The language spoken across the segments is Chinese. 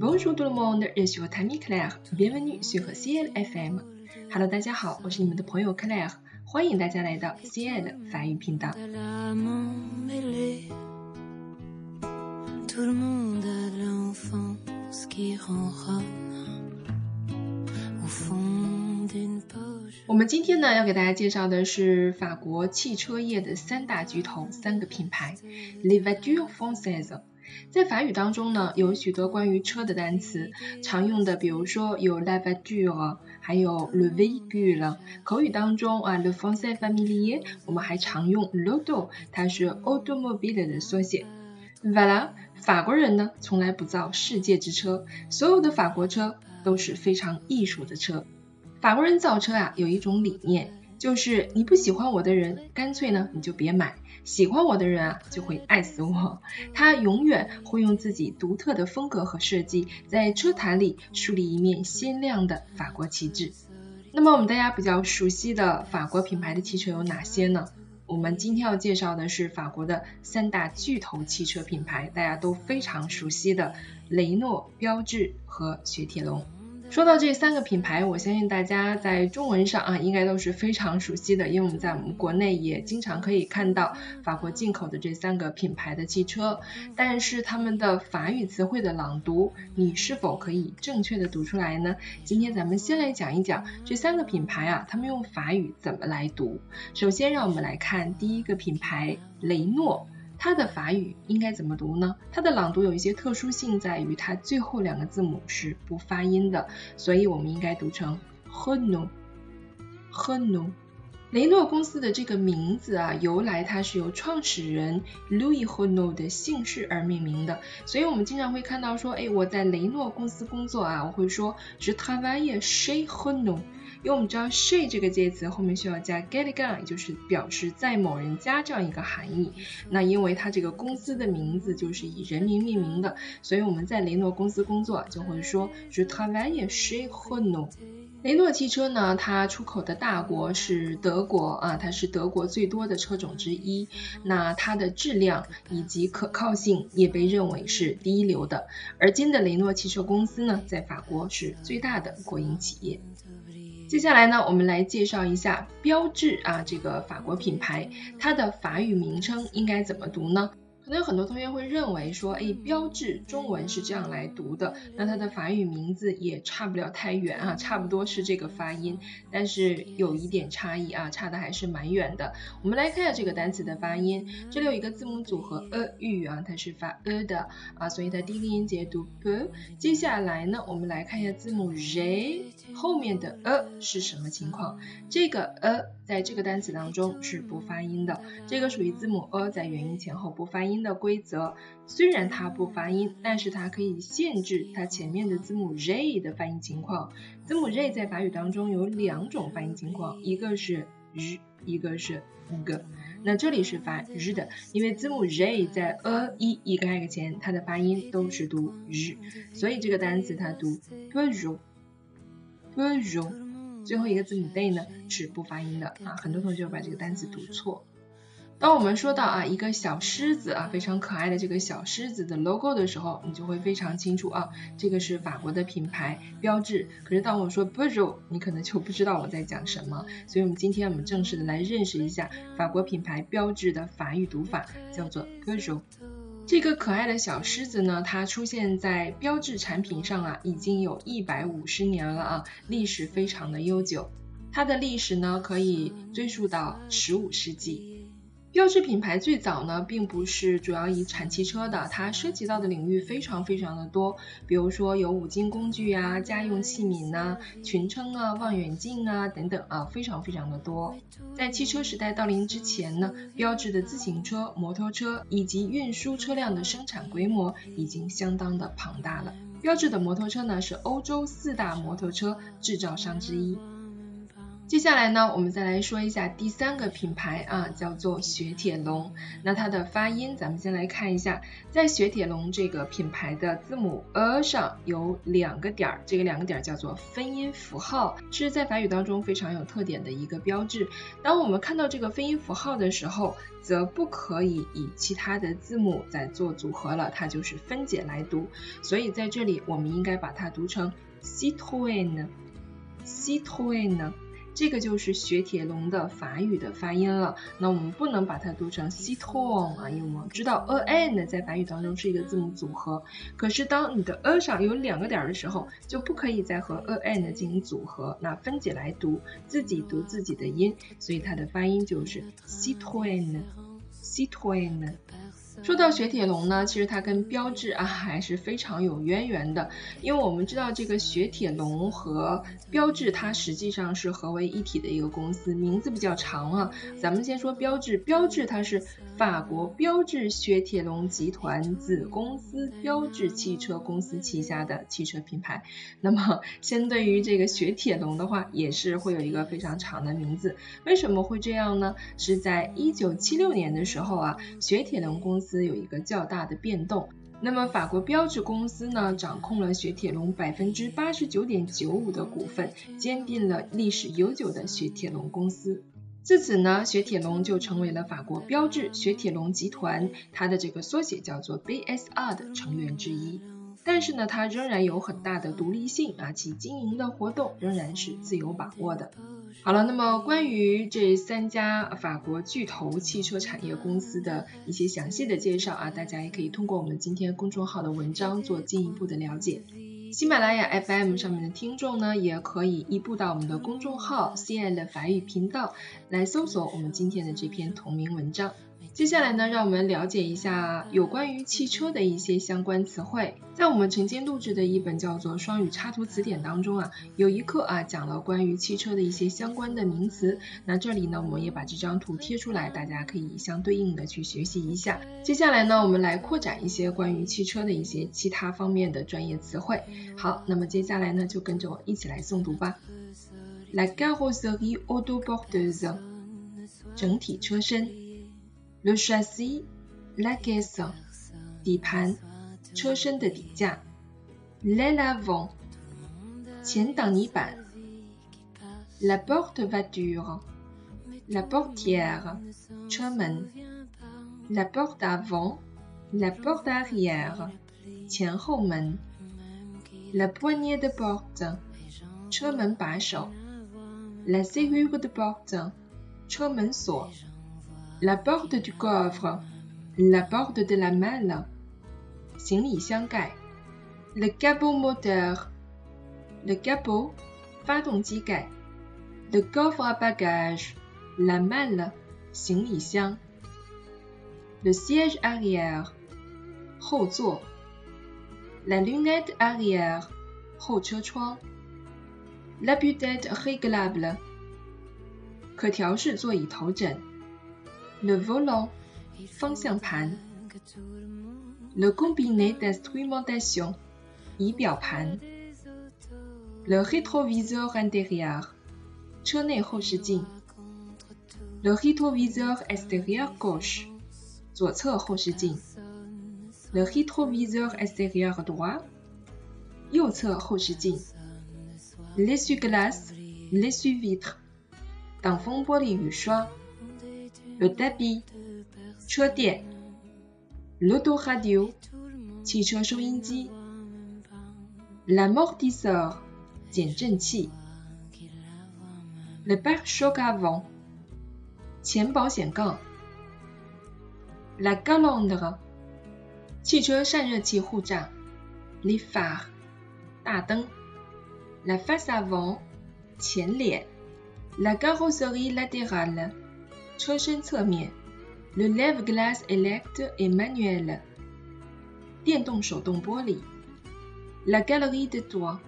Bonjour tout le monde, je suis votre ami Claire. Bienvenue sur CL FM. Hello，大家好，我是你们的朋友 Claire，欢迎大家来到 CL 的法语频道。我们今天呢要给大家介绍的是法国汽车业的三大巨头三个品牌，Les voitures françaises。在法语当中呢，有许多关于车的单词，常用的比如说有 la voiture，还有 le véhicule。口语当中啊，le français familier，我们还常用 l'auto，它是 automobile 的缩写。Voilà，法国人呢从来不造世界之车，所有的法国车都是非常艺术的车。法国人造车啊有一种理念，就是你不喜欢我的人，干脆呢你就别买。喜欢我的人啊，就会爱死我。他永远会用自己独特的风格和设计，在车坛里树立一面鲜亮的法国旗帜。那么，我们大家比较熟悉的法国品牌的汽车有哪些呢？我们今天要介绍的是法国的三大巨头汽车品牌，大家都非常熟悉的雷诺、标致和雪铁龙。说到这三个品牌，我相信大家在中文上啊应该都是非常熟悉的，因为我们在我们国内也经常可以看到法国进口的这三个品牌的汽车。但是他们的法语词汇的朗读，你是否可以正确的读出来呢？今天咱们先来讲一讲这三个品牌啊，他们用法语怎么来读。首先，让我们来看第一个品牌雷诺。它的法语应该怎么读呢？它的朗读有一些特殊性，在于它最后两个字母是不发音的，所以我们应该读成 Renault，Renault。雷诺公司的这个名字啊，由来它是由创始人 Louis h e n o 的姓氏而命名的，所以我们经常会看到说，哎，我在雷诺公司工作啊，我会说 Je travaille chez Renault。因为我们知道 she 这个介词后面需要加 get 也就是表示在某人家这样一个含义。那因为它这个公司的名字就是以人名命名的，所以我们在雷诺公司工作就会说 je travaille chez Renault。雷诺汽车呢，它出口的大国是德国啊，它是德国最多的车种之一。那它的质量以及可靠性也被认为是第一流的。而今的雷诺汽车公司呢，在法国是最大的国营企业。接下来呢，我们来介绍一下标志啊，这个法国品牌，它的法语名称应该怎么读呢？可能有很多同学会认为说，哎，标志中文是这样来读的，那它的法语名字也差不了太远啊，差不多是这个发音，但是有一点差异啊，差的还是蛮远的。我们来看一下这个单词的发音，这里有一个字母组合 a 语啊，它是发 a 的啊，所以它第一个音节读 p。接下来呢，我们来看一下字母 j 后面的 a 是什么情况？这个 a 在这个单词当中是不发音的，这个属于字母 a 在元音前后不发音。的规则，虽然它不发音，但是它可以限制它前面的字母 z 的发音情况。字母 z 在法语当中有两种发音情况，一个是 r，一个是 g。那这里是发 r 的，因为字母 z 在 a、e、e、g 前，它的发音都是读 r，所以这个单词它读 b o u b o u 最后一个字母 d 呢是不发音的啊，很多同学把这个单词读错。当我们说到啊一个小狮子啊非常可爱的这个小狮子的 logo 的时候，你就会非常清楚啊，这个是法国的品牌标志。可是当我说 b o u j o 你可能就不知道我在讲什么。所以我们今天我们正式的来认识一下法国品牌标志的法语读法，叫做 b o u j o 这个可爱的小狮子呢，它出现在标志产品上啊，已经有一百五十年了啊，历史非常的悠久。它的历史呢，可以追溯到十五世纪。标志品牌最早呢，并不是主要以产汽车的，它涉及到的领域非常非常的多，比如说有五金工具啊、家用器皿呐、群称啊、望远镜啊等等啊，非常非常的多。在汽车时代到临之前呢，标志的自行车、摩托车以及运输车辆的生产规模已经相当的庞大了。标志的摩托车呢，是欧洲四大摩托车制造商之一。接下来呢，我们再来说一下第三个品牌啊，叫做雪铁龙。那它的发音，咱们先来看一下，在雪铁龙这个品牌的字母 a 上有两个点儿，这个两个点儿叫做分音符号，是在法语当中非常有特点的一个标志。当我们看到这个分音符号的时候，则不可以以其他的字母在做组合了，它就是分解来读。所以在这里，我们应该把它读成 Citroen，Citroen。这个就是雪铁龙的法语的发音了。那我们不能把它读成 Citon 啊，因为我们知道 a an 在法语当中是一个字母组合。可是当你的 a 上有两个点的时候，就不可以再和 a an 进行组合，那分解来读，自己读自己的音，所以它的发音就是 Citon，Citon。说到雪铁龙呢，其实它跟标致啊还是非常有渊源的，因为我们知道这个雪铁龙和标致它实际上是合为一体的一个公司，名字比较长啊。咱们先说标致，标致它是法国标致雪铁龙集团子公司标致汽车公司旗下的汽车品牌。那么相对于这个雪铁龙的话，也是会有一个非常长的名字。为什么会这样呢？是在一九七六年的时候啊，雪铁龙公司。司有一个较大的变动，那么法国标志公司呢，掌控了雪铁龙百分之八十九点九五的股份，兼并了历史悠久的雪铁龙公司。自此呢，雪铁龙就成为了法国标志雪铁龙集团，它的这个缩写叫做 BSR 的成员之一。但是呢，它仍然有很大的独立性啊，其经营的活动仍然是自由把握的。好了，那么关于这三家法国巨头汽车产业公司的一些详细的介绍啊，大家也可以通过我们今天公众号的文章做进一步的了解。喜马拉雅 FM 上面的听众呢，也可以移步到我们的公众号 CL 的法语频道来搜索我们今天的这篇同名文章。接下来呢，让我们了解一下有关于汽车的一些相关词汇。在我们曾经录制的一本叫做《双语插图词典》当中啊，有一课啊讲了关于汽车的一些相关的名词。那这里呢，我们也把这张图贴出来，大家可以相对应的去学习一下。接下来呢，我们来扩展一些关于汽车的一些其他方面的专业词汇。好，那么接下来呢，就跟着我一起来诵读吧。La carrosserie autoporteuse，整体车身。Le châssis, la caisse, 底盘，车身的底架。L'aile avant, 前挡泥板。La porte voiture, la portière, 车门。La porte avant, la porte arrière, 前后门。La poignée de porte, 车门把手。La serrure de porte, 车门锁。La porte du coffre, la porte de la malle, 行李箱盖。Le capot moteur, le capot, 发动机盖。Le coffre à bagages, la malle, 行李箱。Le siège arrière, 后座。La lunette arrière, 后车窗。La butette réglable, 可调式座椅头枕。 le volant, 方向盘；le combiné d'instrumentation, 仪表盘；le rétroviseur intérieur, 车内后视镜；le rétroviseur extérieur gauche, 左侧后视镜；le rétroviseur extérieur droit, 右侧后视镜；l'essuie-glace, l'essuie-vitre, 挡风玻璃雨刷。 Le tapis，车垫。L'autoradio，汽车收音机。L'amortisseur，减震器。Le pare-choc avant，前保险杠。La calandre，汽车散热器护障。Les phares，大灯。La face avant，前脸。La carrosserie latérale。 车身侧面，le lave-glace électrique et manuel，电动手动玻璃，la galerie de toit，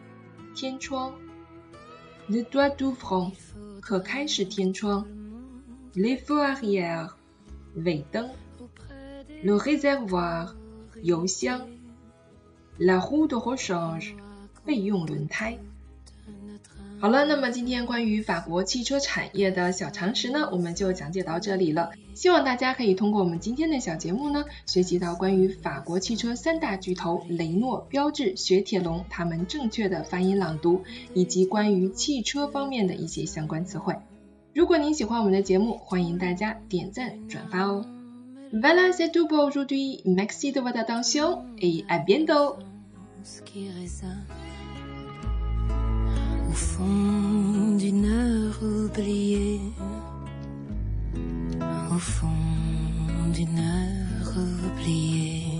天窗，le toit d'ouvrant，可开式天窗，les phares arrière，尾灯，le réservoir，油箱，la roue de rechange，备用轮胎。 好了，那么今天关于法国汽车产业的小常识呢，我们就讲解到这里了。希望大家可以通过我们今天的小节目呢，学习到关于法国汽车三大巨头雷诺、标致、雪铁龙他们正确的发音朗读，以及关于汽车方面的一些相关词汇。如果您喜欢我们的节目，欢迎大家点赞转发哦。Voilà c'est tout pour aujourd'hui. Merci de votre attention et à bientôt. Au fond d'une heure oubliée, au fond d'une heure oubliée.